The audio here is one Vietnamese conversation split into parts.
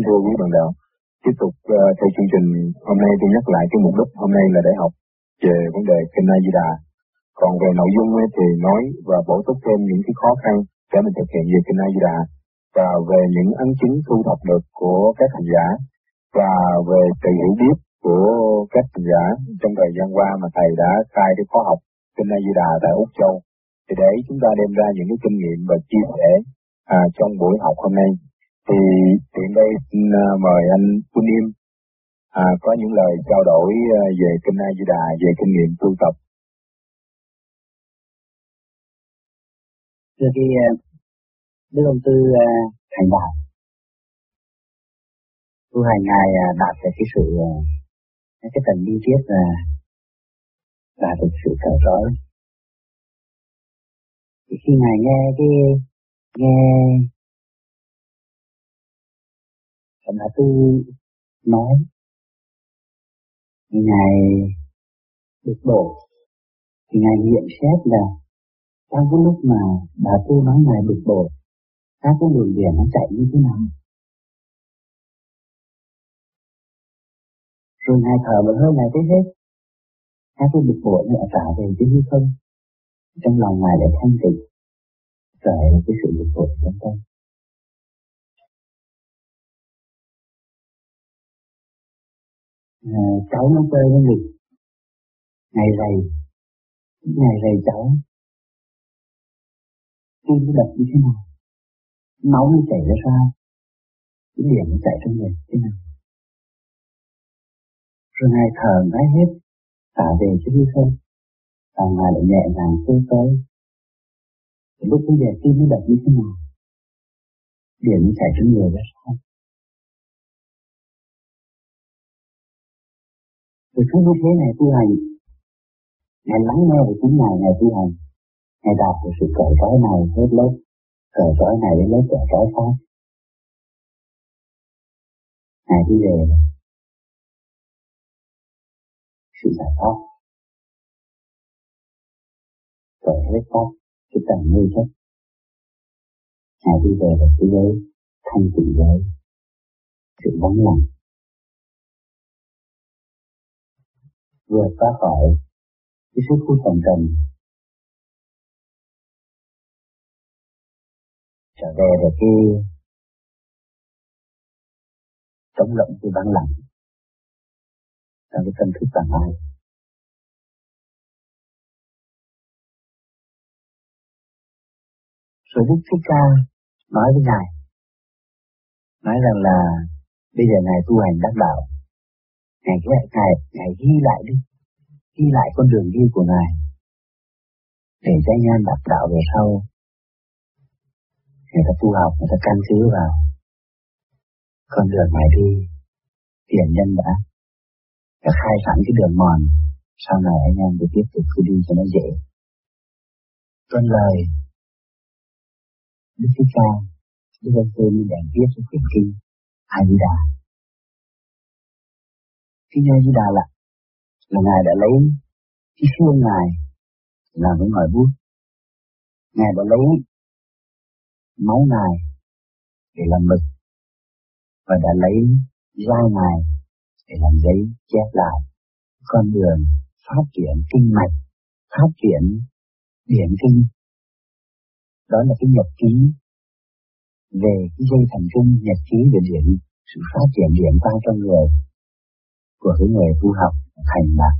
thưa quý bạn đạo, tiếp tục uh, theo chương trình hôm nay tôi nhắc lại cái mục đích hôm nay là để học về vấn đề kinh A Di Đà. Còn về nội dung ấy thì nói và bổ túc thêm những cái khó khăn để mình thực hiện về kinh A Di Đà và về những ấn chứng thu thập được của các hành giả và về sự hiểu biết của các hành giả trong thời gian qua mà thầy đã khai cái khóa học kinh A Di Đà tại Úc Châu thì để chúng ta đem ra những cái kinh nghiệm và chia sẻ à, trong buổi học hôm nay thì hiện đây xin à, mời anh Quân Im à, có những lời trao đổi à, về kinh A Di Đà về kinh nghiệm tu tập. Thưa khi Đức ông Tư à, Thành Đạo tu hành ngài đạt được cái sự cái tầng đi tiếp là đạt được sự cởi trói khi ngài nghe cái nghe Phật Đà tôi nói, Ngài được độ thì Ngài nhận xét là trong cái lúc mà Bà tu nói Ngài được độ các cái đường biển nó chạy như thế nào? Rồi Ngài thở một hơi, Ngài thấy hết các cái bực bội nó trả về chứ như không. Trong lòng Ngài lại thanh tịnh. Trở cái sự bực bội trong tâm à, cháu nó chơi với mình. Ngày rầy ngày rầy cháu. Tim nó đập như thế nào? Máu nó chảy ra sao? Cái điểm nó chảy trong người thế nào? Rồi ngài thở nói hết trả về chứ đi không? Và ngài lại nhẹ nhàng tới tới lúc bây giờ tim nó đập như thế nào? Điểm nó chảy trong người ra sao tôi cứ như thế này tu hành, Ngài lắng nghe về chính Ngài, Ngài tu hành, Ngài đạt được sự cởi trói này hết lớp, cởi trói này đến lớp cởi trói khác. Ngài đi về sự giải thoát, cởi hết các cái tầng như chất. Ngài đi về là thế giới thanh tịnh giới, sự vắng lặng vượt ra khỏi cái sức hút trần trần trở về được cái trống lộng cái bản lặng trong cái tâm thức tầng ai rồi Đức Thích Ca nói với Ngài, nói rằng là bây giờ Ngài tu hành đắc đạo. Ngài Ngài, Ngài, ngày ghi lại đi, ghi lại con đường đi của Ngài, để cho anh em đắc đạo về sau. Người ta tu học, người ta căn cứ vào con đường Ngài đi, tiền nhân đã, đã khai sẵn cái đường mòn, sau này anh em được tiếp tục cứ đi cho nó dễ. Tuân lời, Đức Thích Ca, Đức Văn Sư đèn viết cho quyển kinh A Di Đà cái với Đà là là ngài đã lấy cái xương ngài làm cái ngòi bút ngài đã lấy máu ngài để làm mực và đã lấy da ngài để làm giấy chép lại. Con đường phát triển kinh mạch, phát triển điển kinh, đó là cái nhật ký về cái dây thần kinh, nhật ký về điển sự phát triển điển quang trong người của cái người tu học thành đạt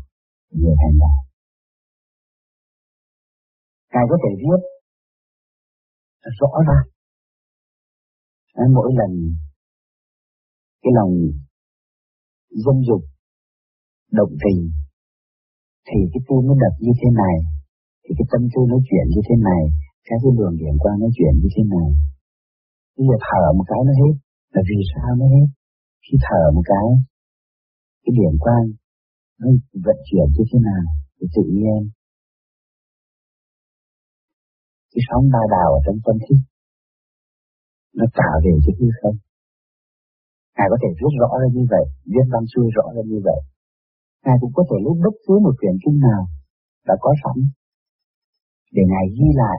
người thành đạt ngài có thể viết rõ ra mỗi lần cái lòng dân dục động tình thì cái tim nó đập như thế này, thì cái tâm tư nó chuyển như thế này, các cái đường điểm qua nó chuyển như thế này. Bây giờ thở một cái nó hết, là vì sao nó hết? Khi thở một cái cái điểm quang nó vận chuyển như thế nào thì tự nhiên cái sóng ba đào ở trong tâm thức nó trả về cho hư không Ngài có thể viết rõ ra như vậy, viết văn xuôi rõ ra như vậy. Ngài cũng có thể lấy bất cứ một quyển kinh nào đã có sẵn để Ngài ghi lại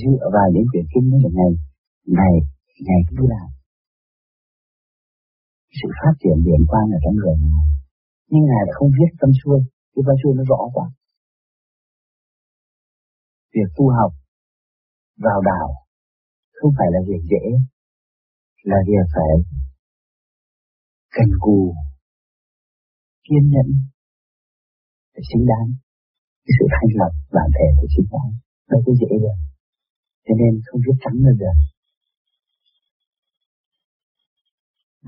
dựa vào những quyển kinh đó là Ngài, Ngài, Ngài ghi lại. sự phát triển điển quang ở trong người ngài nhưng ngài đã không viết tâm xuôi thì tâm xuôi nó rõ quá. Việc tu học vào đạo không phải là việc dễ, là việc phải cần cù, kiên nhẫn để xứng đáng cái sự thanh lập bản thể của chính đáng đâu có dễ được cho nên không biết trắng là được.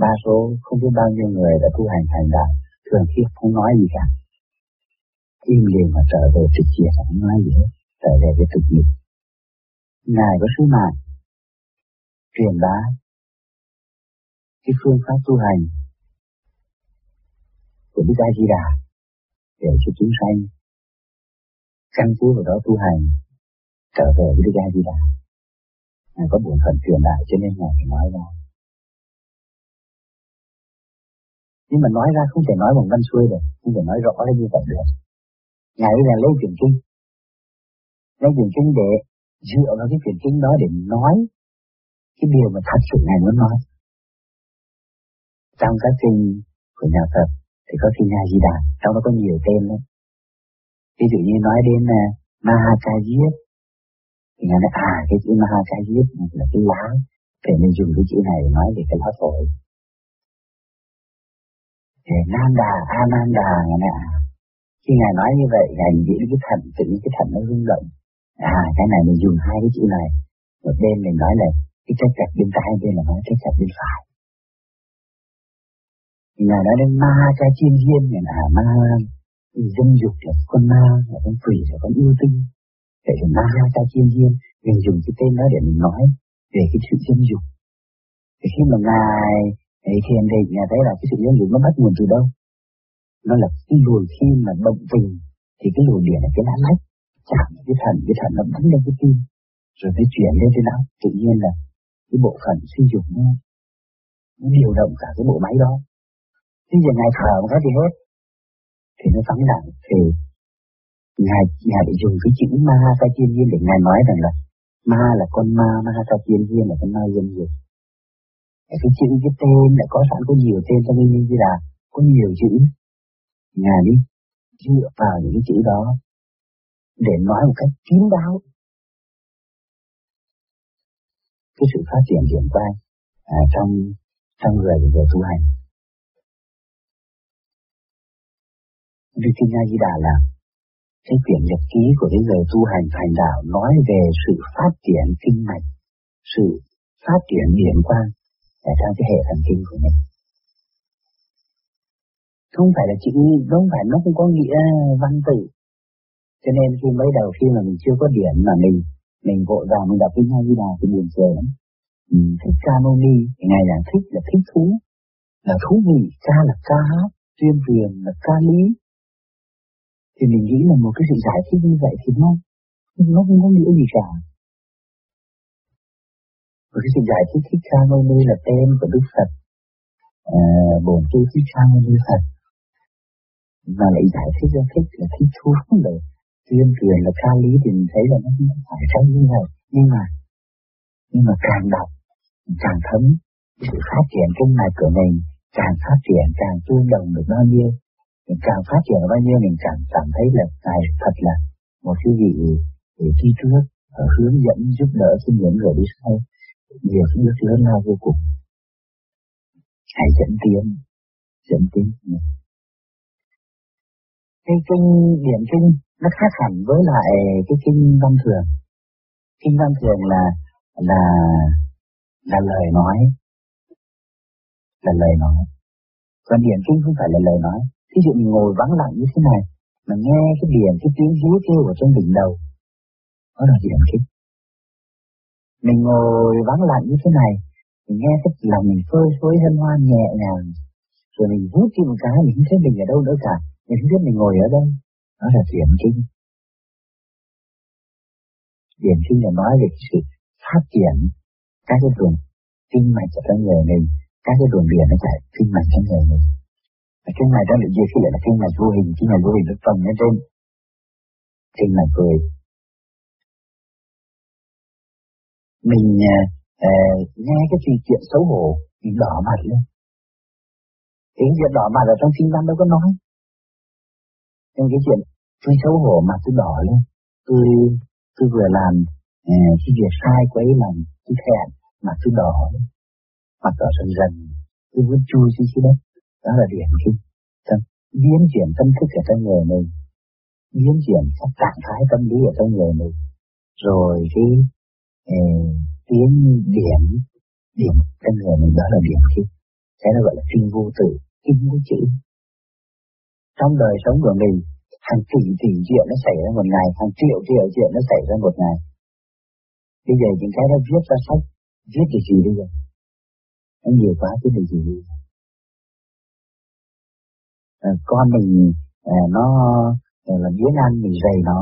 Đa số không biết bao nhiêu người đã tu hành thành đạo thường thiết không nói gì cả. Im liền mà trở về thực chia không nói gì hết. Trở về với thực nghiệp ngài có sứ mạng. Truyền bá. Cái phương pháp tu hành của Đức A Di Đà để cho chúng sanh căn cứ vào đó tu hành, trở về với Đức A Di Đà. Ngài có bổn phận truyền lại cho nên Ngài phải nói ra. Nhưng mà nói ra không thể nói bằng văn xuôi được, không thể nói rõ là như vậy được. Ngài là lấy truyền kinh. Lấy truyền kinh để dựa vào cái truyền kinh đó để nói cái điều mà thật sự Ngài muốn nói. Trong các kinh của nhà Phật thì có kinh A Di Đà, trong đó có nhiều tên đấy. Ví dụ như nói đến à, uh, Mahakajit thì ngài nói à cái chữ Mahakajit là cái lá thì mình dùng cái chữ này nói về cái lá phổi thì Nanda, Ananda ngài này. à khi ngài nói như vậy ngài nghĩ cái thận tự cái thận nó rung động. À cái này mình dùng hai cái chữ này. Một bên mình nói là cái trái chặt bên trái bên là nói trái chặt bên phải. Ngài nói đến ma cha chiên hiên ngài là à, ma dân dục là con ma là con quỷ là con yêu tinh. Để thì ma cha chiên hiên mình dùng cái tên đó để mình nói về cái sự dân dục. Thì khi mà ngài ấy thiền định nghe thấy là cái sự giáo dục nó bắt nguồn từ đâu? Nó là cái luồng khi mà động tình thì cái luồng điện là cái lá lách chạm cái thần cái thần nó bắn lên cái tim. Rồi nó chuyển lên cái não tự nhiên là cái bộ phận sinh dục nó nó điều động cả cái bộ máy đó. Bây giờ Ngài thở một cái gì hết thì nó vắng lặng. Thì Ngài, Ngài để dùng cái chữ ma sa thiên nhiên để Ngài nói rằng là ma là con ma, ma sa thiên nhiên là con ma dân dục. Cái chữ cái tên lại có sẵn có nhiều tên trong Nguyên Như là có nhiều chữ. Ngài đi dựa vào những cái chữ đó để nói một cách kín đáo. Cái sự phát triển hiện quan à, trong trong người về tu hành. Như Kinh A Di Đà là cái quyển nhật ký của cái người tu hành thành đạo nói về sự phát triển kinh mạch, sự phát triển điển quang là trong cái hệ thần kinh của mình. Không phải là chữ, không phải nó không có nghĩa văn tự. Cho nên khi mới đầu khi mà mình chưa có điển mà mình mình vội vào mình đọc kinh ngay như nào thì buồn cười lắm. Ừ, thích ca mâu ni, ngày là thích là thích thú, là thú vị, ca là ca hát, tuyên truyền là ca lý, thì mình nghĩ là một cái sự giải thích như vậy thì nó nó không có nghĩa gì cả và cái sự giải thích thích ca mâu ni là tên của đức phật. À, bổn tu thích ca mâu ni phật. Mà lại giải thích ra thích là thích thú là tuyên truyền là ca lý thì mình thấy là nó không phải trong như vậy. Nhưng mà nhưng mà càng đọc càng thấm sự phát triển trong này của mình càng phát triển càng tương đồng được bao nhiêu mình càng phát triển bao nhiêu mình càng cảm thấy là này thật là một cái vị để đi trước hướng dẫn giúp đỡ cho những người đi sau việc cái lớn lao vô cùng. Hãy dẫn tiến dẫn tiến cái kinh điển kinh nó khác hẳn với lại cái kinh văn thường. Kinh văn thường là là là lời nói. Là lời nói. Còn điển kinh không phải là lời nói. Ví dụ mình ngồi vắng lặng như thế này, mà nghe cái điển, cái tiếng rú kêu ở trong đỉnh đầu, đó là điển kinh. Mình ngồi vắng lặng như thế này, mình nghe cái lòng mình phơi phới hân hoan nhẹ nhàng, rồi mình rút đi một cái, mình không thấy mình ở đâu nữa cả, mình không biết mình ngồi ở đâu, đó là thiền kinh. Điển kinh là nói về sự phát triển các cái đường kinh mạch ở trong người mình, các cái đường biển nó chạy kinh mạch trong người mình. Và kinh mạch đó là gì? Khi lại là kinh mạch vô hình kinh mạch vô hình được phần ở trên. Kinh mạch cười mình uh, nghe cái chuyện chuyện xấu hổ thì đỏ mặt lên cái chuyện đỏ mặt ở trong kinh văn đâu có nói. Nhưng cái chuyện tôi xấu hổ mà tôi đỏ lên. Tôi tôi vừa làm uh, cái việc sai của ấy làm tôi thẹn mà tôi đỏ lên. Mặt đỏ dần dần tôi muốn chui xuống dưới đất. Đó là điểm kinh. Tâm, biến chuyển tâm thức ở trong người mình. Biến chuyển các trạng thái tâm lý ở trong người mình. Rồi cái Ờ, uh, tiến điểm điểm trong người mình đó là điểm kinh. Thế nó gọi là kinh vô tử, kinh vô chữ. Trong đời sống của mình, hàng tỷ tỷ chuyện nó xảy ra một ngày, hàng triệu triệu chuyện nó xảy ra một ngày. Bây giờ những cái nó viết ra sách, viết được gì bây giờ? Nó nhiều quá chứ được gì bây giờ? À, con mình à, nó là biến ăn mình dày nó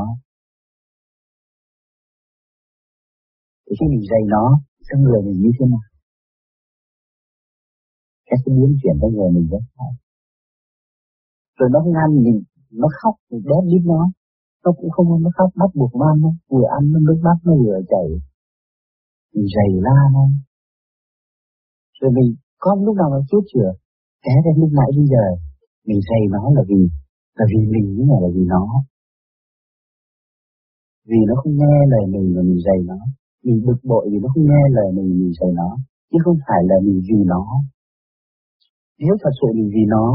thì khi mình dày nó cái người mình như thế nào. Các cái biến chuyển trong người mình rất hay rồi nó ngăn mình nó khóc thì đét biết nó. Nó cũng không nó khóc bắt buộc nó ăn vừa ăn nó nước mắt nó vừa chảy. Mình dày la nó. Rồi mình có lúc nào nó chết chưa té ra lúc nãy bây giờ mình dày nó là vì là vì mình như là, là vì nó. Vì nó không nghe lời mình mà mình dày nó mình bực bội vì nó không nghe lời mình mình dạy nó chứ không phải là mình vì nó. Nếu thật sự mình vì nó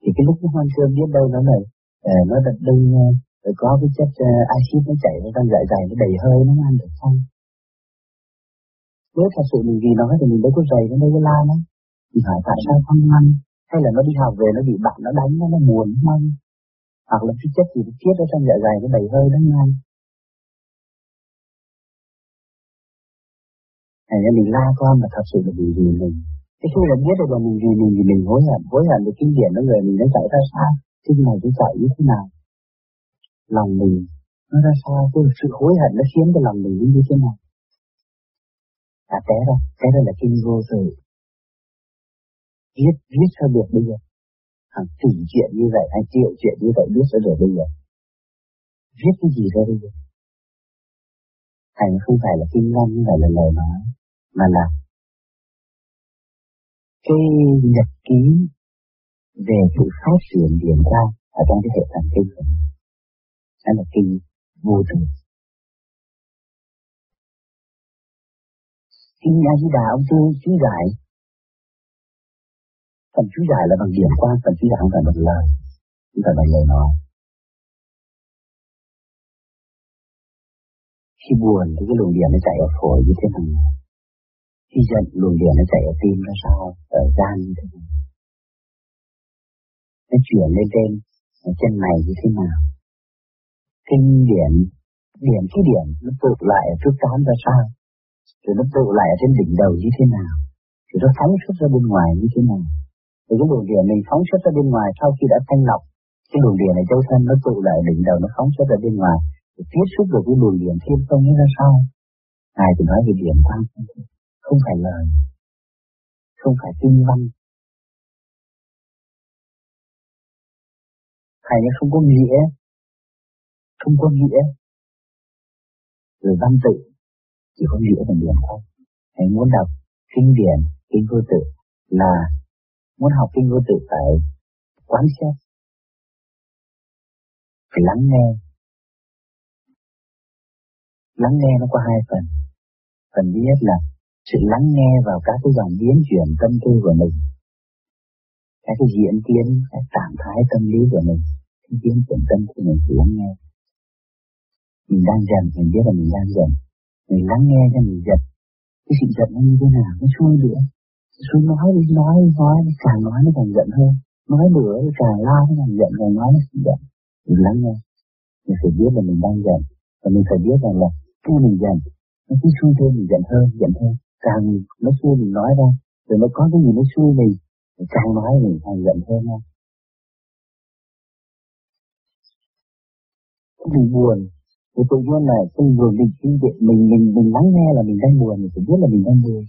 thì cái lúc nó hoan sơ biết đâu nó này uh, ờ, nó đặt đông uh, ờ, có cái chất uh, axit nó chảy vào trong dạ dày nó đầy hơi nó ăn được không? Nếu thật sự mình vì nó thì mình đâu có dày nó đâu có la nó. Thì hỏi tại sao không ăn? Hay là nó đi học về nó bị bạn nó đánh nó nó buồn nó ăn hoặc là cái chất gì nó chết ở trong dạ dày nó đầy hơi nó ăn Thành ra mình la con mà thật sự là vì vì mình cái khi là biết được là mình vì mình thì mình hối hận, hối hận về kinh điển nó người mình nó chạy ra sao, kinh này tôi chạy như thế nào. Lòng mình nó ra sao, cái sự hối hận nó khiến cái lòng mình như thế nào. À té ra, té ra là kinh vô sự Viết, viết sao được bây giờ? Hàng tỷ chuyện như vậy, hàng triệu chuyện như vậy biết sao được bây giờ? Viết cái gì ra bây giờ? Thành không phải là kinh văn, không phải là lời nói, mà là cái nhật ký về sự phát triển điểm ra ở trong cái hệ thần kinh của mình. Đó là kinh vô thường. Kinh A Di Đà ông tôi chú giải phần chú giải là bằng điểm quan, phần chú giải không phải bằng lời, không phải bằng lời nói. Khi buồn thì cái luồng điện nó chạy ở phổi như thế nào? Khi giận luồng điện nó chạy ở tim nó sao ở gan như thế này. Nó chuyển lên trên, ở chân mày như thế nào? Kinh điển điển cái điển nó tụ lại ở trước trán ra sao? Rồi nó tụ lại ở trên đỉnh đầu như thế nào? Rồi nó phóng xuất ra bên ngoài như thế nào? Rồi cái luồng điện mình phóng xuất ra bên ngoài sau khi đã thanh lọc, cái luồng điện này châu thân nó tụ lại đỉnh đầu, nó phóng xuất ra bên ngoài, rồi tiếp xúc được cái luồng điện thiên không nó ra sao? Ngài thì nói về điện quang không không phải lời, không phải kinh văn. Thầy nó không có nghĩa, không có nghĩa. Rồi văn tự chỉ có nghĩa bằng điểm thôi. Thầy muốn đọc kinh điển, kinh vô tự là muốn học kinh vô tự phải quán xét, phải lắng nghe. Lắng nghe nó có hai phần. Phần thứ nhất là sự lắng nghe vào các cái dòng biến chuyển tâm tư của mình, các cái diễn tiến, các trạng thái tâm lý của mình, cái biến chuyển tâm tư mình chỉ lắng nghe. Mình đang giận, mình biết là mình đang giận. Mình lắng nghe cho mình giận. Cái sự giận nó như thế nào, nó xui nữa. Xui nói đi, nói đi, nói đi, càng nói nó càng giận hơn. Nói bữa thì càng la nó càng giận, càng nói nó càng giận. Mình lắng nghe. Mình phải biết là mình đang giận. Và mình phải biết rằng là khi mình giận, nó cứ xui thêm mình giận hơn, giận hơn càng nó xui mình nói ra rồi nó có cái gì nó xui mình thì càng nói mình càng giận hơn. Nha mình buồn thì tự nhiên là cái buồn mình mình mình mình, mình lắng nghe là mình đang buồn mình phải biết là mình đang buồn.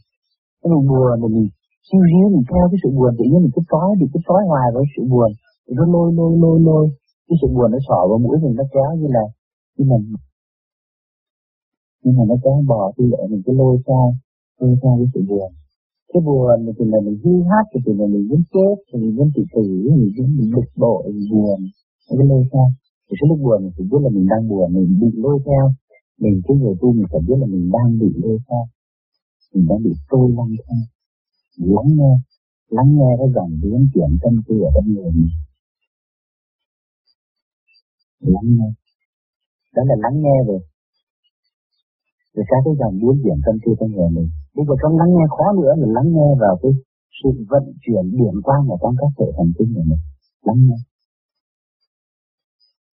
Cái mình buồn thì mình siêu ríu mình theo cái sự buồn tự nhiên mình cứ trói bị cứ trói hoài với sự buồn. Thì nó lôi lôi lôi lôi. Cái sự buồn nó xỏ vào mũi mình nó kéo như là như là nhưng mà nó kéo bò thì lại mình cứ lôi sao tôi theo cái sự buồn. Cái buồn thì là mình hư hát, thì là mình muốn chết, thì mình muốn tự tử mình muốn mình bực bội, mình buồn. Cái lôi theo. Thì cái lúc buồn mình biết là mình đang buồn, mình bị lôi theo. Mình, cái người tu mình phải biết là mình đang bị lôi theo. Mình đang bị tôi lăng theo lắng nghe. Lắng nghe cái dòng biến chuyển tâm tư ở trong người mình. Lắng nghe. Đó là lắng nghe rồi. Rồi các cái dòng biến chuyển tâm tư trong người mình bây giờ con lắng nghe khó nữa là lắng nghe vào cái sự vận chuyển điểm quang ở trong các hệ thần kinh của mình. Lắng nghe.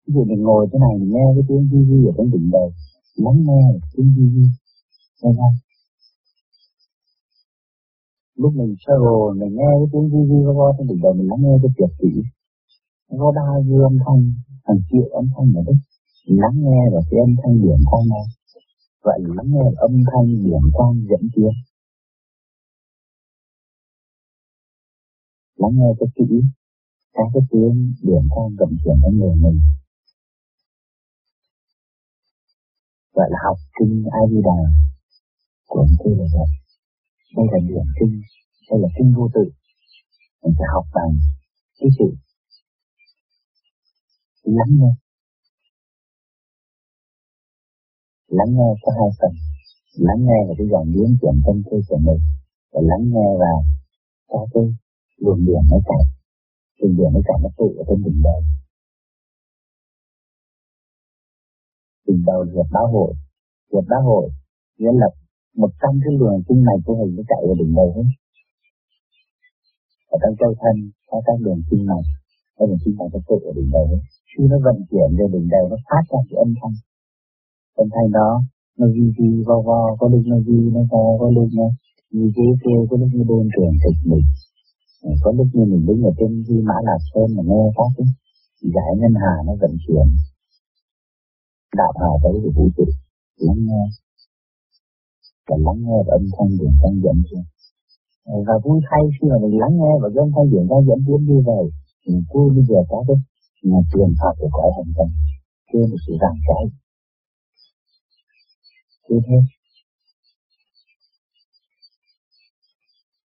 Ví dụ mình ngồi thế này, mình nghe cái tiếng vi vi ở trong đỉnh đầu, lắng nghe tiếng vi vi. Nghe không? Lúc mình sơ hồ mình nghe cái tiếng vi vi vo trên đỉnh đầu, mình lắng nghe cái tuyệt kỹ nó bao nhiêu âm thanh, hàng triệu âm thanh ở đấy lắng nghe và cái âm thanh điểm quang này vậy lắng nghe âm thanh điểm quang dẫn tiến lắng nghe cho kỹ các cái tiếng điểm quang vận chuyển ở người mình. Gọi là học kinh A Di Đà của ông Tư là vậy đây là điểm kinh, đây là kinh vô tự. Mình sẽ học bằng cái sự lắng nghe. Lắng nghe có hai phần. Lắng nghe là cái dòng biến chuyển tâm tư của mình và lắng nghe là có cái luồng điện nó chạy luồng điện nó chạy nó tự ở trên đỉnh đầu. Đỉnh đầu là báo hội. Hiệp báo hội nghĩa là một trăm cái luồng kinh này của mình nó chạy ở đỉnh đầu hết. Ở trong châu thân có các đường kinh này các đường kinh này nó tự ở đỉnh đầu hết. Khi nó vận chuyển về đỉnh đầu, nó phát ra cái âm thanh âm thanh đó, nó gì gì vo vo, có lúc nó gì nó vo, có lúc nó như ghế kêu có lúc như đơn truyền thịt mình. Ờ, có lúc như mình đứng ở trên di mã lạc sơn mà nghe các cái giải ngân hà nó vận chuyển. Đạo hà tới của vũ trụ lắng nghe. Và lắng nghe và âm thanh điện thanh dẫn xuống. Ờ, và vui thay khi mà mình lắng nghe và âm thanh điện thanh dẫn tiến đi về mình vui bây giờ có cái nhà truyền pháp của cõi hành tinh kia một sự ràng trái như thế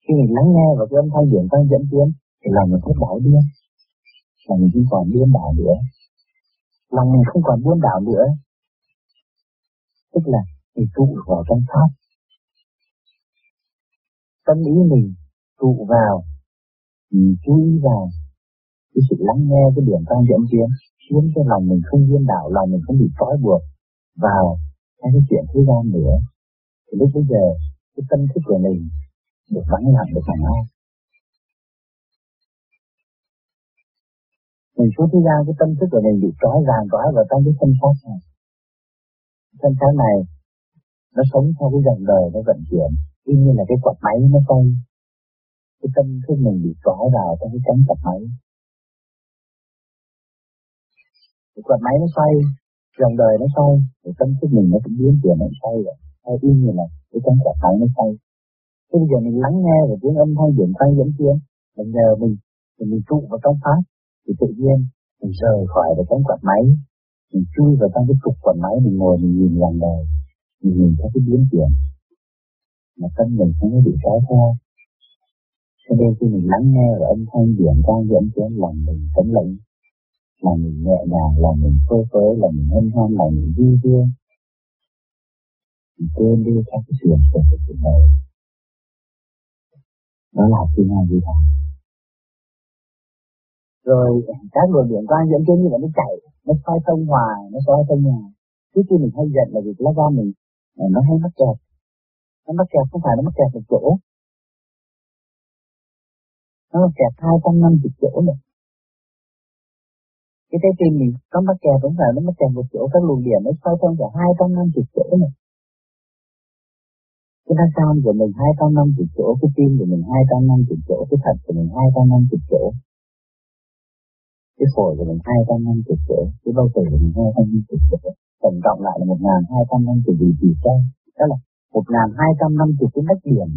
khi mình lắng nghe và cái âm thanh điện tăng dẫn tiến, thì lòng mình không đảo điên lòng mình không còn điên đảo nữa. Lòng mình không còn buôn đảo nữa. Tức là mình tụ vào trong pháp. Tâm ý mình tụ vào, mình chú ý vào cái sự lắng nghe cái điểm tăng dẫn tiến, khiến cho lòng mình không điên đảo, lòng mình không bị trói buộc vào hay cái chuyện thế gian nữa, thì lúc bây giờ, cái tâm thức của mình được vắng lặng được hẳn an mình xuống thế gian cái tâm thức của mình bị trói ràng quá vào trong cái thân xác này. Thân xác này, nó sống theo cái dòng đời nó vận chuyển, y như là cái quạt máy nó quay cái tâm thức mình bị trói vào trong cái cánh quạt máy. Cái quạt máy nó xoay dòng đời nó xoay thì tâm thức mình nó cũng biến chuyển nó xoay rồi. Hay y như là cái cánh quạt máy nó xoay thế bây giờ mình lắng nghe và tiếng âm thanh chuyển tay dẫn kia mình nhờ mình, thì mình trụ vào trong pháp thì tự nhiên mình rời khỏi được cánh quạt máy. Mình chui vào trong cái cục quạt máy, mình ngồi, mình nhìn dòng đời, mình nhìn thấy cái biến chuyển. Mà tâm mình không có bị trái theo. Cho nên khi mình lắng nghe và âm thanh điện quang dẫn tiến lòng mình tấn lệnh là mình nhẹ nhàng, là mình phơi phới là mình hân hoan, là mình vui vui. Mình quên đi các cái chuyện của cuộc đời đó là khi nào gì đó rồi, các luồng điện quang dẫn đến như vậy nó chạy, nó xoay thông hoài, nó xoay thông nhà. trước khi mình hay giận là vì lá gan mình à, nó hay mắc kẹt. Nó mắc kẹt, không phải nó mắc kẹt một chỗ. Nó mắc kẹt hai trăm năm chục chỗ này cái trái tim mình nó mắc kẹt vẫn phải nó mắc kẹt một chỗ, các luồng điện nó xoay thông cả hai trăm năm chục chỗ này. Cái lá gan của mình hai trăm năm chục chỗ, cái tim của mình hai trăm năm chục chỗ, cái thận của mình hai trăm năm chục chỗ, cái phổi của mình hai trăm năm chục chỗ, cái bao tử của mình hai trăm năm chục chỗ, tổng cộng lại là một ngàn hai trăm năm chục vị trí trong. Đó là một ngàn hai trăm năm chục cái mách điểm.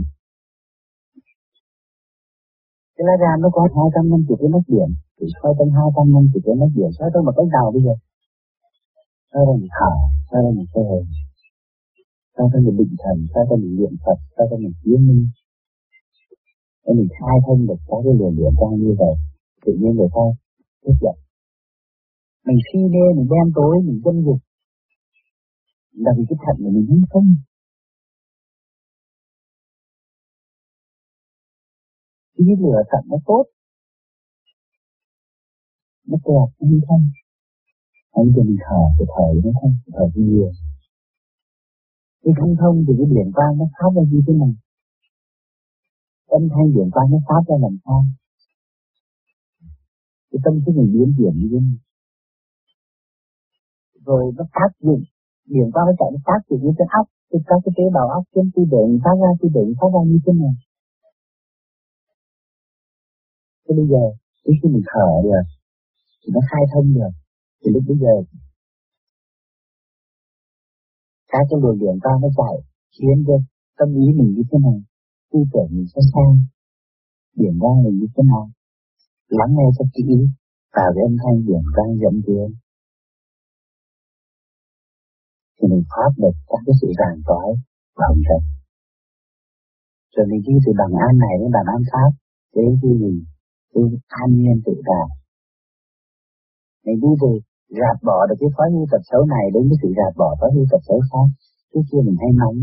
Cái lá gan nó có hai trăm năm chục cái mách điểm thì xoay trong hai trăm năm thì cái mách điểm xoay trong một cái đầu bây giờ. Xoay trong mình thở xoay trong mình cơ hồn xoay trong một định thần xoay trong mình niệm phật xoay trong mình kiến minh. Để mình khai thông được các cái luồng điện quang như vậy, tự nhiên người ta tiếp nhận. Mình si mê, mình đen tối, mình dân dục. Là vì cái thận của mình không không cái lửa thận nó tốt nó đẹp nó không anh cho mình thở thì thở nó không thở nhiều cái không thông thì cái điện quang nó phát ra như thế này. Âm thanh điện quang nó phát ra làm sao? Cái tâm thức mình biến chuyển như thế này. Rồi nó tác dụng. Điện quang nó chạy, nó tác dụng như cái óc. Cái các cái tế bào óc trên tư điện phát ra tư điện phát ra như thế này. Thế bây giờ khi mình thở được thì à, nó khai thông rồi. Thì lúc bây giờ, các cái luồng điện ta nó chạy, khiến cho tâm ý mình như thế nào, tư tưởng mình sẽ sang điểm ra mình như thế nào, lắng nghe cho kỹ vào cái âm thanh điểm quang dẫn tiến thì mình thoát được các cái sự ràng trói và hồng trần rồi mình đi từ bằng an này đến bằng an khác. Đến khi mình cứ an nhiên tự đạt này đi từ gạt bỏ được cái thói hư tật xấu này đến cái sự gạt bỏ thói hư tật xấu khác. Trước kia mình hay nóng,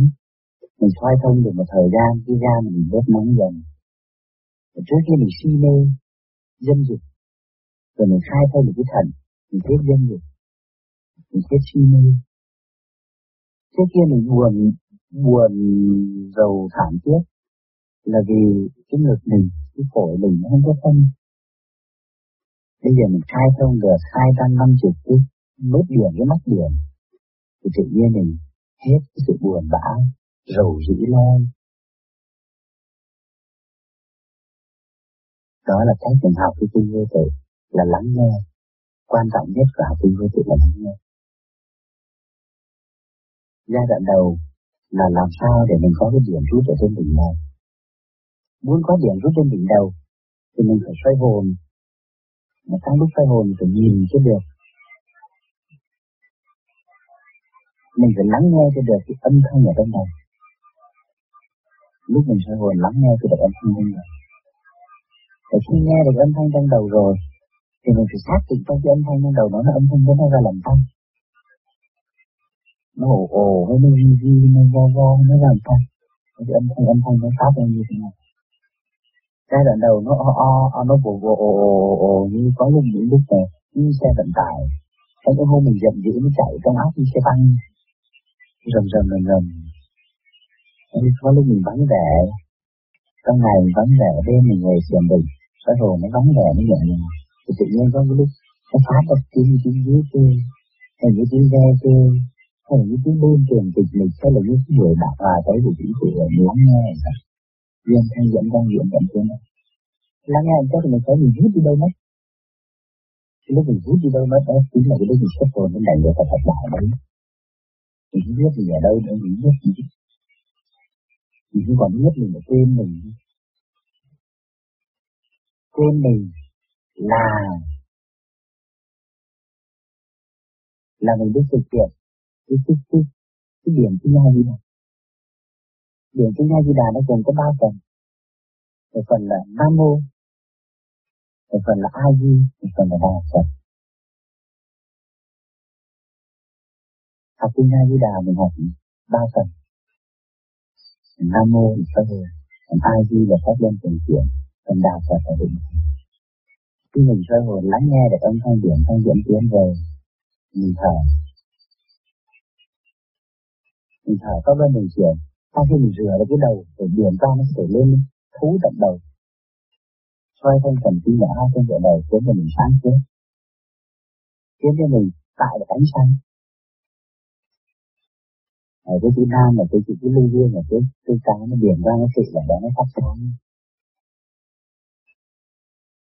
mình xoay thông được một thời gian, khi ra mình bớt nóng dần. Trước kia mình si mê dân dục. Rồi mình khai thông được cái thần, mình biết dân dục. Mình biết si mê. Trước kia mình buồn buồn giàu thảm thiết là vì cái ngực mình, cái phổi mình nó không có phân bây giờ mình khai thông được hai trăm năm chục cái nốt điểm cái mắt điểm thì tự nhiên mình hết cái sự buồn bã, rầu rĩ lo. Đó là cách mình học cái kinh vô tự, là lắng nghe. Quan trọng nhất của học kinh vô tự là lắng nghe. Giai đoạn đầu là làm sao để mình có cái điểm rút ở trên đỉnh này muốn có điểm rút trên đỉnh đầu, thì mình phải xoay hồn mà trong lúc tay hồn phải nhìn cho được. Mình phải lắng nghe cho được cái âm thanh ở trong đầu lúc mình soi hồn lắng nghe cho được âm thanh trong đầu và khi nghe được âm thanh trong đầu rồi, thì mình phải xác định trong cái âm thanh trong đầu đó là âm thanh nó ra làm sao. Nó ồ ồ hay nó vi vi nó vo vo, nó làm sao. Cái âm thanh âm thanh nó phát ra như thế nào giai đoạn đầu nó o o, nó vồ vồ ồ ồ ồ như có lúc những lúc này như xe vận tải có cái hôm mình giận dữ nó chạy trong óc như xe tăng rầm rầm rầm rầm. Có lúc mình vắng vẻ trong ngày mình vắng vẻ đêm mình ngồi xiềm bình cái hồ nó vắng vẻ nó nhẹ nhàng. Thì tự nhiên có những lúc nó phát ra tiếng tiếng dưới kêu hay những tiếng ve kêu hay là những tiếng buôn tiền tịch lịch hay là những người bạc hòa tới của chính phủ ở lắng nghe vì anh thanh dẫn con diện tận trên đó lắng nghe chắc mình thấy mình rút đi đâu mất. Lúc mình rút đi đâu mất, đó chính là cái lúc mình xuất hồn đến này rồi phải thật lại đấy. Mình biết mình ở đâu nữa, mình biết gì. Mình không còn biết mình ở quên mình. Quên mình là là mình biết thực hiện cái cái cái cái điểm thứ hai như này Điện Kinh A Di Đà nó gồm có ba phần. Một phần là Nam Mô, một phần là A Di, một phần là Đà Phật. Học Kinh A Di Đà mình học ba phần. Nam Mô là sơ hồn, phần A Di là pháp luân thường chuyển, phần Đà Phật là định Khi mình sơ hồn lắng nghe được âm thanh điện thanh dẫn tiến về, mình thở. Mình thở có bên mình chuyển, sau khi mình rửa được cái đầu để biển ra nó sẽ lên thú tận đầu. Xoay thân thần kinh nhỏ hai chân trở đầu khiến cho mình sáng suốt khiến cho mình tạo được ánh sáng. Ở cái chữ nam là cái chữ cái lưu viên là cái cái cái nó biển ra, nó sự là đó, nó phát sáng.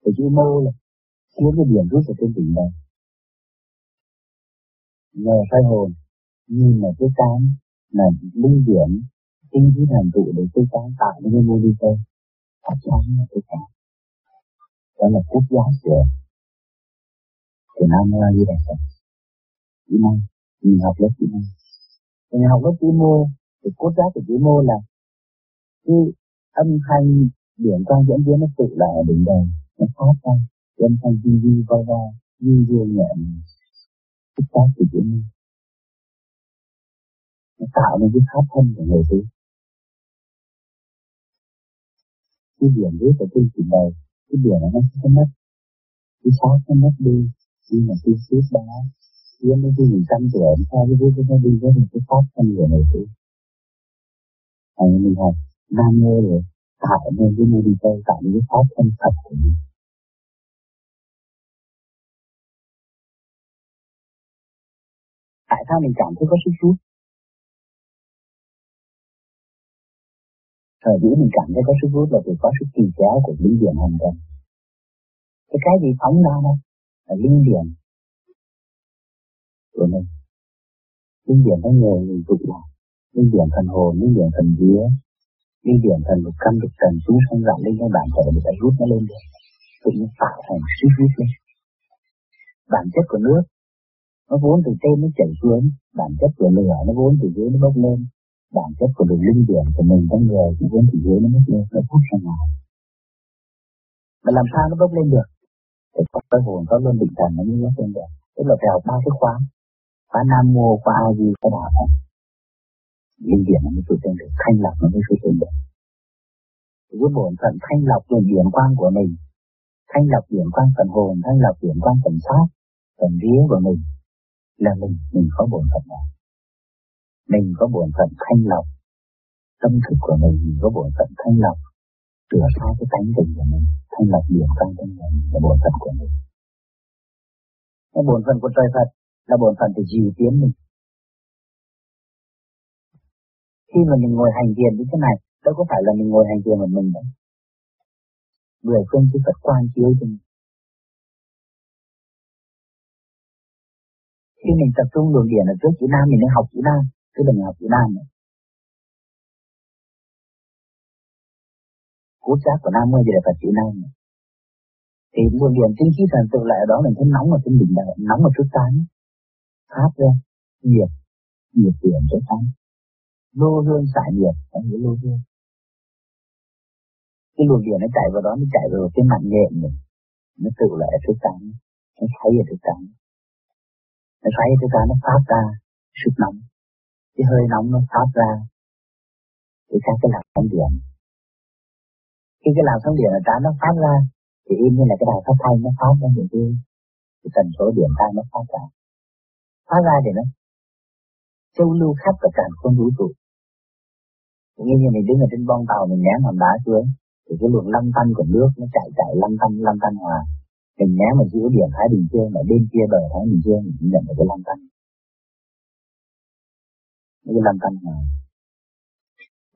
Cái chữ mơ là khiến cái điểm rút ở trên đỉnh đầu. Nhờ khai hồn, nhìn là cái cái là linh điểm tinh khí thành tựu để tôi sáng tạo những cái mô đi tơ phát sáng là tôi sáng đó là quốc giá của của Nam Mô A Di Đà Phật. Kỹ năng mình học lớp kỹ năng mình học lớp kỹ mô, thì cốt giá của kỹ mô là cái âm thanh điển quang diễn biến nó tự là ở đỉnh đầu, nó phát ra. Âm thanh vi vi vai vai như dương nhẹ thức tác của chỗ này nó tạo nên cái pháp thân của người tu cái điểm rút ở trên trình bày cái điểm nó sẽ mất cái xác nó mất đi khi mà tôi suốt đó khiến đến cái mình trăm tuổi sao cái biết nó đi với một cái pháp trăm tuổi này tu à, mình học nam mê rồi tạo nên cái mô đi tây tạo nên cái pháp thân thật của mình. Tại sao mình cảm thấy có sức rút thời điểm mình cảm thấy có sức hút là vì có sức kỳ kéo của linh điển hành trần. Cái cái gì phóng ra đây? Là linh điển của mình. Linh điển nó ngồi người tụ lại linh điển thần hồn, linh điển thần vía. Linh điển thần lục căn lục trần xuống sông dạng lên các bạn thể để phải rút nó lên được. Tự nhiên tạo thành sức hút lên. Bản chất của nước, nó vốn từ trên nó chảy xuống. Bản chất của lửa, nó vốn từ dưới nó bốc lên bản chất của đường linh điển của mình con người thì vốn thì dưới nó mất lên nó hút ra ngoài. Mà làm sao nó bốc lên được? Thì có cái hồn có luôn định thần nó mới bốc lên được. Tức là phải học ba cái khóa. Khóa nam mô khóa a di khóa đà phật. Linh điển nó mới xuất lên được thanh lọc nó mới xuất lên được. Cái bổn phận thanh lọc đường điển quang của mình. Thanh lọc điển quang phần hồn thanh lọc điển quang phần xác phần vía của mình. Là mình, mình có bổn phận này. Mình có bổn phận thanh lọc tâm thức của mình, mình có bổn phận thanh lọc rửa sai cái tánh tình của mình, thanh lọc điểm trong tâm mình là bổn phận của mình. Cái bổn phận của trời Phật là bổn phận để dìu tiến mình. Khi mà mình ngồi hành thiền như thế này, đâu có phải là mình ngồi hành thiền một mình đâu. Người phương chư Phật quan chiếu cho mình. khi mình tập trung luồng điển ở trước chữ nam mình nên học chữ nam cái đừng hợp chữ nam này. Cốt giác của nam mới là phải chữ nam này. Thì luồng điện tinh khí thần tự lại ở đó mình thấy nóng ở trên đỉnh đầu nóng ở trước tán, phát ra nhiệt nhiệt điện trước tán, lô hương xả nhiệt anh hiểu lô hương. Cái luồng điện nó chạy vào đó nó chạy vào cái mặt nhện này. Nó tự lại ở trước tán nó thấy ở trước tán, nó thấy trước tán, nó phát ra sức nóng cái hơi nóng nó phát ra thì các cái lạc sóng điện. Khi cái lạc sóng điện ở trái nó phát ra thì im như là cái đài phát thanh nó phát ra những cái, cái tần số điện ta nó phát ra. Phát ra thì nó châu lưu khắp cả cả không vũ trụ. Như như mình đứng ở trên bon tàu mình ném hòn đá xuống thì cái luồng lăn tăn của nước nó chạy chạy lăn tăn lăn tăn hòa. Mình ném ở giữa biển Thái Bình Dương ở bên kia bờ Thái Bình Dương mình nhận được cái lăn tăng như làm tâm hồn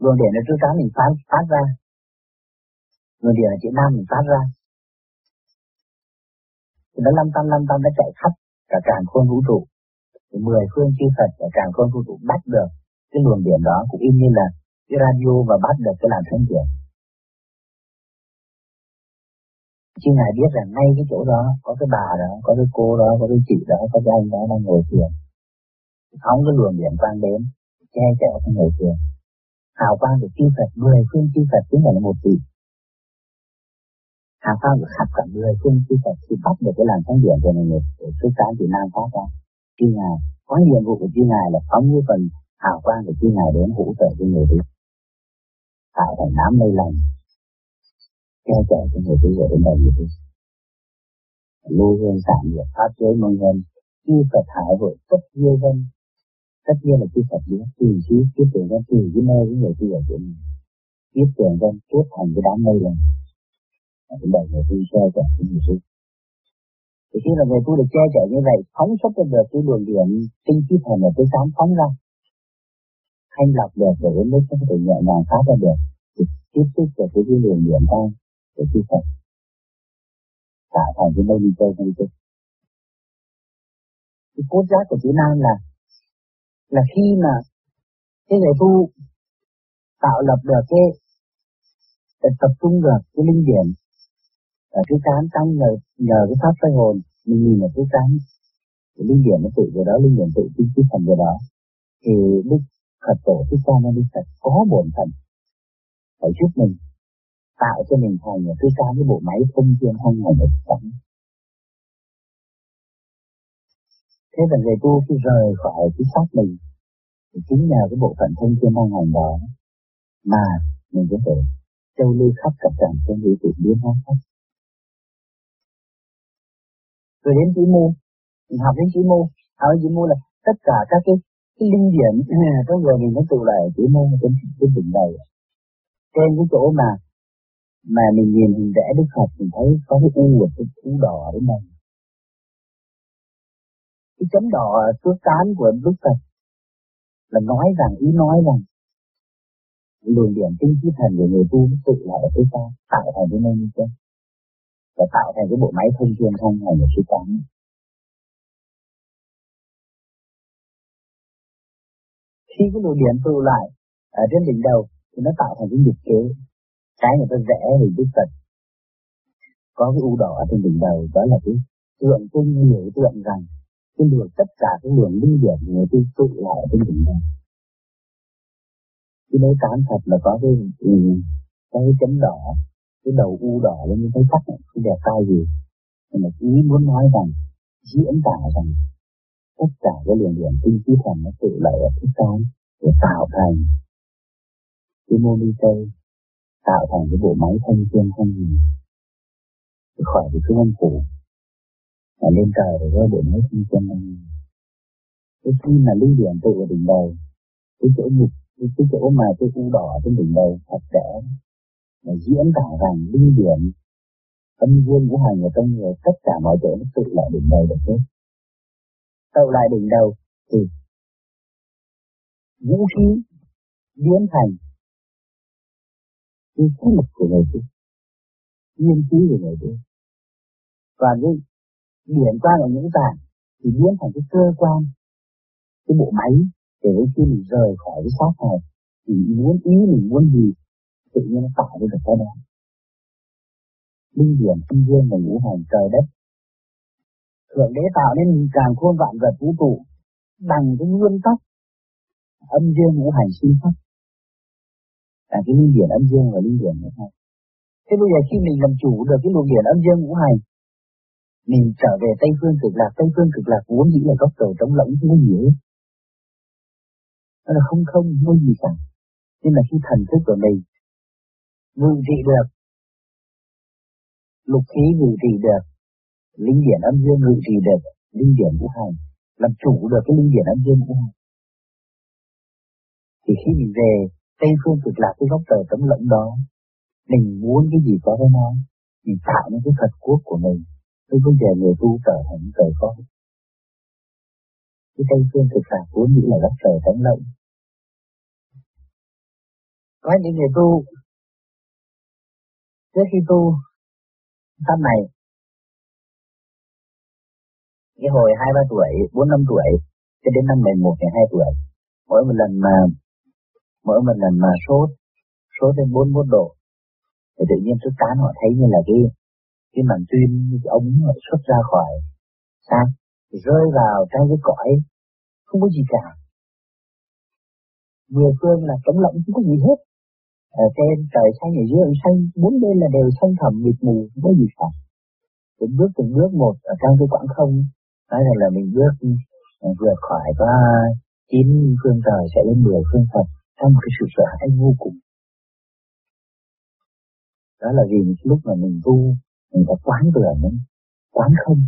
luồng điện là thứ tám mình phát phát ra. Luồng điện là chữ nam mình phát ra. Thì nó lâm tâm lâm tâm nó chạy khắp cả càng khôn vũ trụ. Thì mười phương chư Phật ở càng khôn vũ trụ bắt được cái luồng điện đó cũng y như là cái radio và bắt được cái làm sóng điện. Chứ Ngài biết rằng ngay cái chỗ đó có cái bà đó, có cái cô đó, có cái chị đó, có cái anh đó đang ngồi thiền. phóng cái luồng điện quang đến, che chở cho người kia, Hào quang của chư Phật, mười phương chư Phật chính là một vị. Hào quang của khắp cả mười phương chư Phật thì bắt được cái làn sóng điện của người để xuất sáng từ Nam phát ra. Chư Ngài, có nhiệm vụ của chư Ngài là phóng như phần hào quang của chư Ngài đến hỗ trợ cho người đi. Tạo thành đám mây lành, che chở cho người tu ở bên đây như thế lưu hương sản nghiệp pháp giới mong nhân chư Phật hải hội tất diêu vân tất nhiên là chư Phật biết tùy chí tiếp tưởng ra tùy cái nơi với người tu ở chỗ mình tiếp tưởng ra kết thành cái đám mây lên. Là bên đây người tu che chở cái người tu thì khi là người tu được che chở như vậy, phóng xuất ra được cái luồng điện tinh khí thần ở cái sáng phóng ra. Thanh lọc được để đến lúc có thể nhẹ nhàng phát ra được. Thì tiếp xúc được với cái luồng điện ta để chư Phật tạo thành cái nơi đi chơi nơi chơi. Cái cốt giác của chữ Nam là là khi mà cái người tu tạo lập được cái tập trung được cái linh điển ở cái cán tăng nhờ nhờ cái pháp soi hồn, mình nhìn ở cái cán cái linh điển nó tự về đó, linh điển tự chính cái phần về đó thì đức Phật tổ thích ca mâu ni Phật có bổn phận phải giúp mình, tạo cho mình thành một cái cái bộ máy không chuyên không ngày được sống. Thế là người tu khi rời khỏi cái xác mình. Thì chính nhờ cái bộ phận thông thiên năng hành đó mà mình có thể châu lưu khắp cả trần trên vũ trụ biến hóa hết. Rồi đến chỉ môn, mình học đến chỉ môn, học đến chỉ môn là tất cả các cái cái linh điển à, trong người mình nó tụ lại chỉ môn trên trên đỉnh đầu. Trên cái chỗ mà mà mình nhìn hình vẽ Đức Phật mình thấy có cái u và cái u đỏ ở đây cái chấm đỏ suốt cán của Đức Phật là nói rằng, ý nói rằng, luồng điển tinh khí thần của người tu tự lại ở phía ta tạo thành cái nơi như và tạo thành cái bộ máy thông thiên không ngày một thứ tán khi cái luồng điện tụ lại ở trên đỉnh đầu thì nó tạo thành cái nhịp kế. Cái người ta vẽ hình đức Phật. Có cái u đỏ ở trên đỉnh đầu, đó là cái tượng trưng biểu tượng rằng cái luồng tất cả cái luồng linh điển người tu tụ lại trên mình. Này cái đấy tán thật là có cái ừ, có cái chấm đỏ cái đầu u đỏ lên như thấy sắc không đẹp tai gì. Nhưng mà ý muốn nói rằng diễn tả rằng tất cả cái luồng điển tinh khí thần nó tự lại ở cái cái để tạo thành cái mô đi tây tạo thành cái bộ máy thanh thiên thanh hình khỏi cái phương âm phủ mà lên trời để có bộ hết như chân thanh cái khi mà lý điện tự ở đỉnh đầu cái chỗ nhục cái, cái chỗ mà cái u đỏ trên đỉnh đầu thật trẻ mà diễn tả rằng linh điển âm dương của hành ở trong người tất cả mọi chỗ nó tự lại đỉnh đầu được hết. Tự lại đỉnh đầu thì vũ khí biến thành cái khí lực của người kia nguyên khí của người kia và cái điển qua ở những tạng thì biến thành cái cơ quan, cái bộ máy để đến khi mình rời khỏi cái xác này thì muốn ý mình muốn gì tự nhiên nó tạo ra được cái đó. Linh điển âm dương và ngũ hành, trời đất. Thượng đế tạo nên càng khôn vạn vật vũ trụ bằng cái nguyên tắc âm dương ngũ hành sinh pháp là cái linh điển âm dương và linh điển ngũ hành. Thế bây giờ khi mình làm chủ được cái luồng điển âm dương ngũ hành mình trở về tây phương cực lạc, tây phương cực lạc vốn dĩ là góc trời trống lẫm, không có gì hết. Nó là không không không có gì cả. Nhưng mà khi thần thức của mình ngự trị được, lục khí ngự trị được, linh điển âm dương ngự trị được, linh điển ngũ hành, làm chủ được cái linh điển âm dương ngũ hành. Thì khi mình về Tây phương cực lạc, cái góc trời tấm lẫn đó, mình muốn cái gì có cái nó, mình tạo nên cái thật quốc của mình với vấn đề người tu trở hẳn trời có. Cái Tây phương thực lạc vốn nghĩ là đất trời thánh lộng có những người tu, trước khi tu pháp này, cái hồi hai, ba tuổi, bốn, năm tuổi, cho đến năm mười một, mười hai tuổi, mỗi một lần mà, mỗi một lần mà sốt sốt lên bốn bốn độ, thì tự nhiên xuất tán họ thấy như là cái cái màn tuyên cái ống xuất ra khỏi xác rơi vào trong cái cõi không có gì cả. Mười phương là trống lộng không có gì hết. Ở trên trời xanh ở dưới xanh bốn bên là đều xanh thẳm mịt mù không có gì cả. Từng bước từng bước một ở trong cái quãng không nói rằng là mình bước vượt khỏi qua chín phương trời sẽ đến mười phương Phật trong một cái sự sợ hãi vô cùng. Đó là vì lúc mà mình tu, mình phải quán vừa nữa quán không,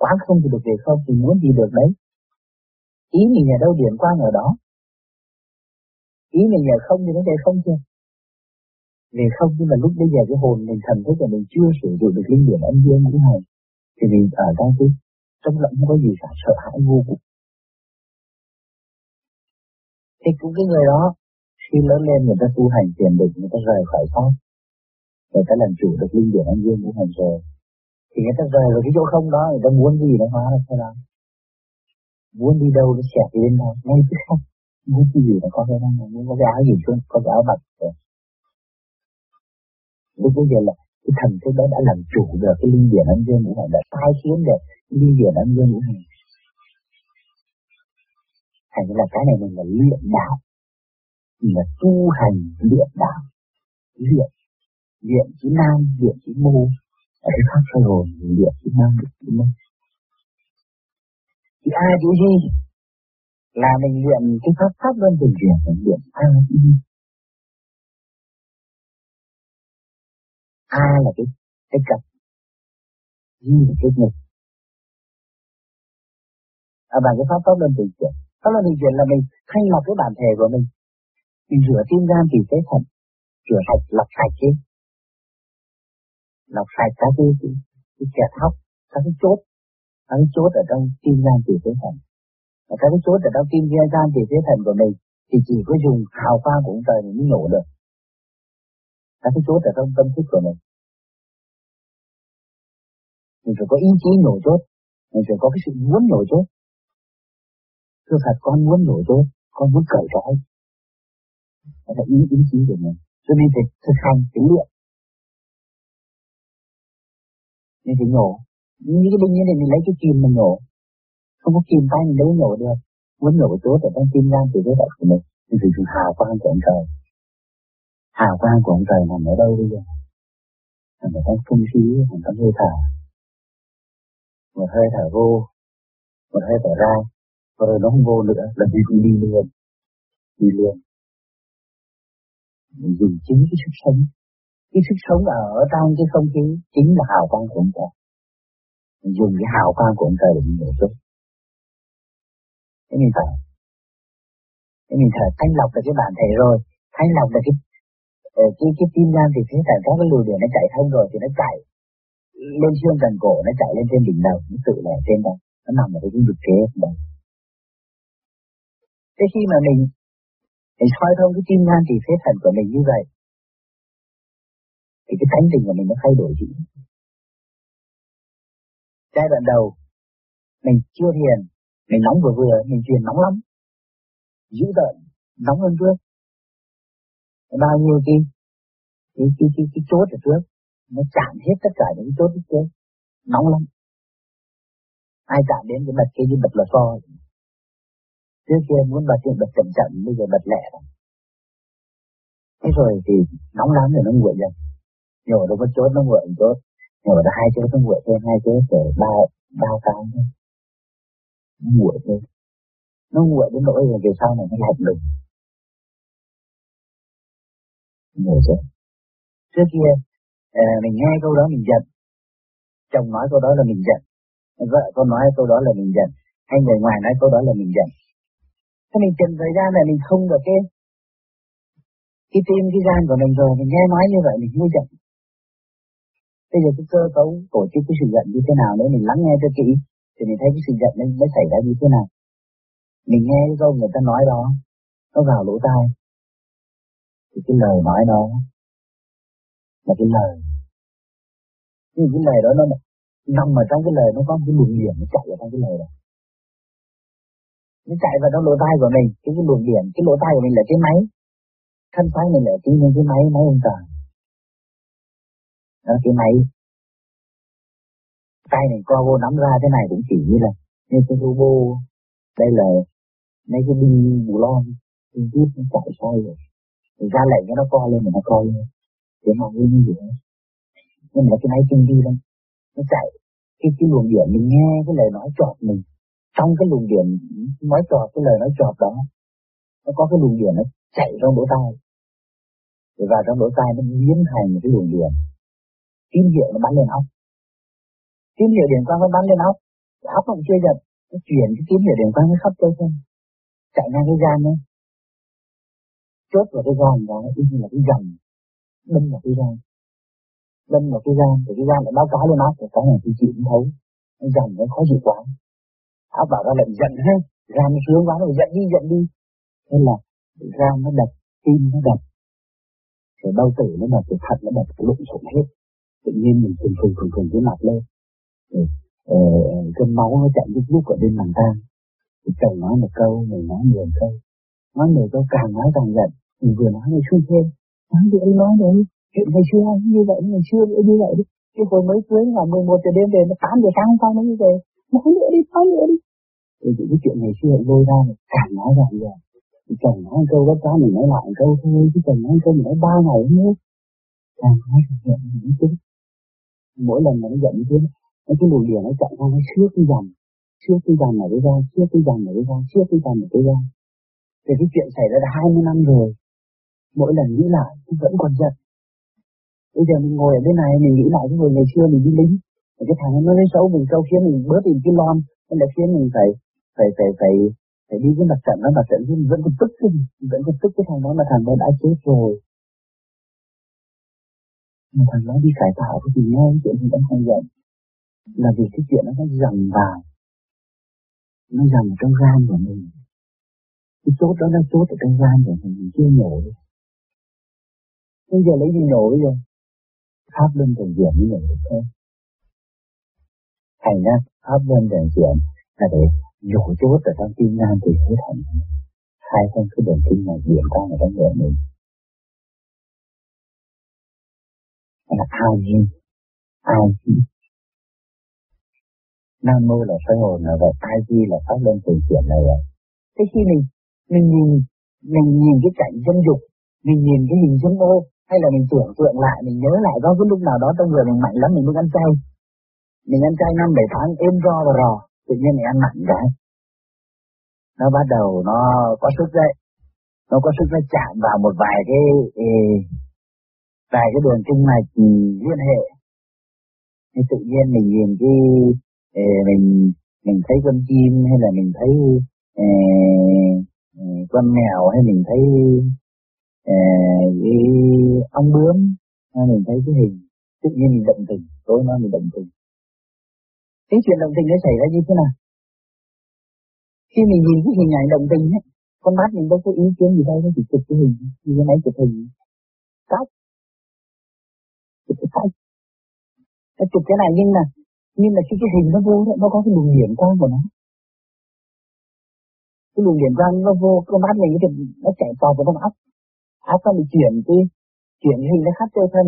quán không thì được gì không, thì muốn gì được đấy. Ý mình ở đâu điển quang ở đó. Ý mình ở không thì nó về không chưa? Về không nhưng mà lúc bây giờ cái hồn mình thần thức là mình chưa sử dụng được linh điển âm dương như này. Thì mình ở trong cái trong lòng không có gì cả sợ hãi vô cùng. Thì cũng cái người đó khi lớn lên người ta tu hành tiền định người ta rời khỏi pháp người ta làm chủ được linh điển an dương của mình rồi. Thì người ta rời vào cái chỗ không đó, người ta muốn gì nó hóa ra sao đó. Muốn đi đâu nó xẹt đi đến đó ngay tức khắc muốn cái gì nó có cái đó muốn có cái áo gì xuống, có cái áo bạc rồi. Lúc bây giờ là cái thần thức đó đã làm chủ được cái linh điển an dương của mình đã sai khiến được linh điển an dương của mình thành là cái này mình là luyện đạo. Là tu hành luyện đạo. Luyện Điện chữ nam, điện chữ mô, ở cái pháp soi hồn, điện chữ nam, điện chữ mô. Thì A chữ gì? Là mình luyện cái pháp pháp luân thường chuyển, mình luyện A chữ gì? A là cái cái cặp, Di là cái ngực. À, bằng cái pháp pháp luân thường chuyển. Pháp luân thường chuyển là mình thanh lọc cái bản thể của mình. Mình rửa tim gan thì cái thận, rửa sạch, lọc sạch chứ. Lọc sạch có cái, cái, cái kẹt hóc, các cái chốt, các cái chốt ở trong tim gan thì thế thần. Và các cái chốt ở trong tim gan thì thế thần của mình thì chỉ có dùng hào quang của ông trời mới nổ được. Các cái chốt ở trong tâm thức của mình. Mình phải có ý chí nổ chốt. Mình phải có cái sự muốn nổ chốt. Thưa thật con muốn nổ chốt con muốn cởi trói đó là ý ý chí của mình. Cho nên phải thực hành phải luyện nên phải nhổ. Những cái đinh như này mình lấy cái kim mình nhổ. Không có kim tay mình đâu nhổ được. Muốn nhổ chốt ở trong kim gan từ cái đất của mình. Thì phải dùng hào quang của ông trời. Hào quang của ông trời nằm ở đâu bây giờ? Nằm ở trong không khí, nằm trong hơi thở. Một hơi thở vô, một hơi thở ra. Và rồi nó không vô nữa, là đi cũng đi luôn. Đi luôn. Mình dùng chính cái sức sống cái sức sống ở trong cái không khí, chính là hào quang của ông trời mình dùng cái hào quang của ông trời để mình chút thế mình thở thế mình thở thanh lọc được cái bản thể rồi. Thanh lọc được cái ờ, cái cái tim gan thì thế tại có cái lùi điện nó chạy thông rồi thì nó chạy lên xương cần cổ, nó chạy lên trên đỉnh đầu. Nó tự lẻ trên đó. Nó nằm ở cái vực kế đó thế khi mà mình mình soi thông cái tim gan thì phế thần của mình như vậy thì cái tánh tình của mình nó thay đổi dữ giai đoạn đầu mình chưa thiền mình nóng vừa vừa mình thiền nóng lắm. Dữ tợn nóng hơn trước. Bao nhiêu cái cái cái cái, cái chốt ở trước? Nó chạm hết tất cả những chốt trước. Nóng lắm. Ai chạm đến cái bật kia như bật lò xo? Trước kia muốn bật thì bật chậm chậm bây giờ bật lẹ rồi. Thế rồi thì nóng lắm rồi nó nguội dần nhổ được có chốt nó mượn chốt. Nhưng mà được hai chốt nó mượn thêm hai chốt để ba ba cái nó nguội thêm. Nó nguội đến nỗi rồi về sau này nó lạnh lùng. Ngồi rồi trước kia à, mình nghe câu đó mình giận. Chồng nói câu đó là mình giận. Vợ con nói câu đó là mình giận. Hay người ngoài nói câu đó là mình giận. Thế mình chừng thời gian là mình không được cái cái tim cái gan của mình rồi. Mình nghe nói như vậy mình mới giận bây giờ cái cơ cấu tổ chức cái sự giận như thế nào nếu mình lắng nghe cho kỹ, thì mình thấy cái sự giận nó mới xảy ra như thế nào. Mình nghe cái câu người ta nói đó, nó vào lỗ tai. Thì cái lời nói đó là cái lời. Nhưng cái lời đó nó nằm ở trong cái lời nó có cái luồng điển nó chạy vào trong cái lời đó. Nó chạy vào trong lỗ tai của mình, cái cái luồng điển cái lỗ tai của mình là cái máy. Thân xác mình là chính những cái máy máy ông trời nó cái máy tay này co vô nắm ra thế này cũng chỉ như là như cái robot. Đây là mấy cái đinh bù lon đinh tiếp nó chạy xoay rồi. Thì ra lệnh cho nó co lên mà nó co lên. Để mà nguyên như vậy. Nhưng mà cái máy tinh vi lắm nó chạy cái cái luồng điện, mình nghe cái lời nói chọt mình. Trong cái luồng điện, nói chọt cái lời nói chọt đó, nó có cái luồng điện nó chạy trong lỗ tai. Và trong lỗ tai nó biến thành cái luồng điện tín hiệu nó bắn lên óc tín hiệu điện quang nó bắn lên óc óc nó chưa giật nó chuyển cái tín hiệu điện quang nó khắp cơ thân chạy ngang cái gan đấy, chốt vào cái gan đó nó như là cái dầm đâm vào cái gan. Đâm vào cái gan thì cái gan lại báo cáo lên óc thì cái này thì chịu không thấu nó dầm nó khó chịu quá. Óc bảo ra lại giận ha gan nó sướng quá nó giận đi giận đi. Nên là gan nó đập tim nó đập. Rồi đau tử nó đập thì thận nó đập lộn xộn hết tự nhiên mình phừng phừng phừng phừng cái mặt lên. Rồi ờ, cơn máu nó chạy lúc lúc ở bên màng tay thì chồng nói một câu mình nói nhiều câu. Nói nhiều câu càng nói càng giận. Mình vừa nói này xui thêm. Nói thì anh nói đấy chuyện ngày xưa anh như vậy ngày xưa nữa như vậy đi. Cái hồi mới cưới vào 11 giờ đêm về nó 8 giờ sáng sau nó như về. Nói nữa đi nói nữa đi. Thì những cái chuyện ngày xưa lôi ra càng nói càng giận, thì chồng nói câu bất quá mình nói lại câu thôi. Chứ chồng nói câu mình nói ba ngày nữa càng nói càng giận mình chút mỗi lần mà nó giận như thế nó cái luồng điện nó chạy ra nó xước cái dòng xước cái dòng này ra xước cái dòng này ra xước cái dòng này ra thì cái chuyện xảy ra đã hai mươi năm rồi, mỗi lần nghĩ lại vẫn còn giận. Bây giờ mình ngồi ở bên này, mình nghĩ lại cái hồi ngày xưa mình đi lính cái thằng nó lấy xấu mình câu khiến mình bớt đi cái lon, nên là khiến mình phải phải phải phải phải đi với mặt trận, nó mặt trận nhưng vẫn còn tức chứ vẫn còn tức cái thằng đó mà thằng đó đã chết rồi nhưng thằng đó đi cải tạo thì nghe cái chuyện thì vẫn không giận là vì cái chuyện đó nó dầm vào. Nó dầm trong gan của mình. Cái chốt đó nó chốt ở trong gan của mình mình chưa nhổ được bây giờ lấy gì nhổ rồi? Pháp luân thường diện mới nhổ được thôi. Thành ra, pháp luân thường diện là để nhổ chốt ở trong tim gan thì hết thành. Hai con cái đường kinh này chuyển ra ở trong người mình. Là a nhiên ai chi nam mô là soi hồn là vậy ai chi là phát lên từ chuyện này vậy? Thế khi mình mình nhìn mình nhìn cái cảnh dân dục, mình nhìn cái hình dâm ô, hay là mình tưởng tượng lại, mình nhớ lại có cái lúc nào đó trong người mình mạnh lắm, mình muốn ăn chay. Mình ăn chay năm bảy tháng, êm ro và rò, tự nhiên mình ăn mạnh cái. Nó bắt đầu nó có sức đấy. Nó có sức nó chạm vào một vài cái tại cái đường kinh mạch liên hệ. Thì tự nhiên mình nhìn cái ờ, mình mình thấy con chim hay là mình thấy ờ, ờ, con mèo hay mình thấy cái ong bướm, hay mình thấy cái hình, tự nhiên mình động tình, tối nó mình động tình. Cái chuyện động tình nó xảy ra như thế nào? Khi mình nhìn cái hình ảnh động tình ấy, con mắt mình đâu có ý kiến gì đâu nó chỉ chụp cái hình, như cái máy chụp hình. Tóc chụp cái tay nó chụp cái này nhưng mà nhưng mà khi cái hình nó vô nó có cái luồng điện quang của nó. Cái luồng điện quang nó vô con mắt mình thì nó chạy vào vào trong óc. Óc nó bị chuyển cái, chuyển hình nó khắp cơ thân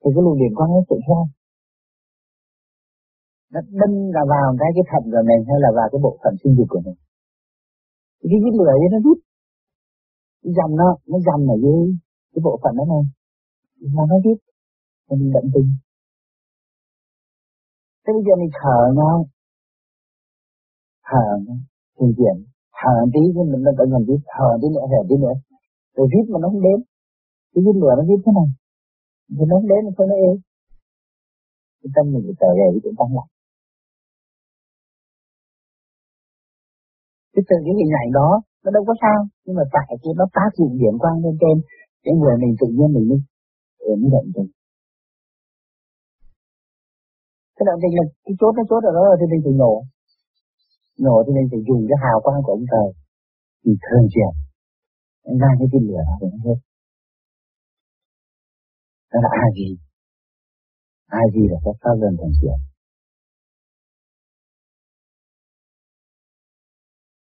thì cái luồng điện quang nó chạy ra. Nó đâm là vào cái cái thận của mình hay là vào cái bộ phận sinh dục của mình. Thì cái cái lửa ấy nó rút. Cái dầm nó nó dầm ở dưới cái bộ phận đó này. Mà nó rút cho mình bệnh tinh thế bây giờ mình thở nó, thở thường chuyển thở tí thì mình nó cần còn tí thở tí nữa, thở tí nữa. Rồi hít mà nó không đến. Cái hít lửa nó hít thế này. Thì nó không đến thì thôi nó ê cái tâm mình phải trở về với tăng lại cái từ cái hình ảnh đó, nó đâu có sao, nhưng mà tại cái nó tác dụng điểm quang lên trên, cái người mình tự nhiên mình mới mới động tình cái đoạn tình là cái chốt nó chốt ở đó thì mình phải nổ nổ thì mình phải dùng cái hào quang của ông trời thì thường chuyển. Ra cái cái lửa đó để nó hết đó là a gì a gì là các pháp luân thường chuyển.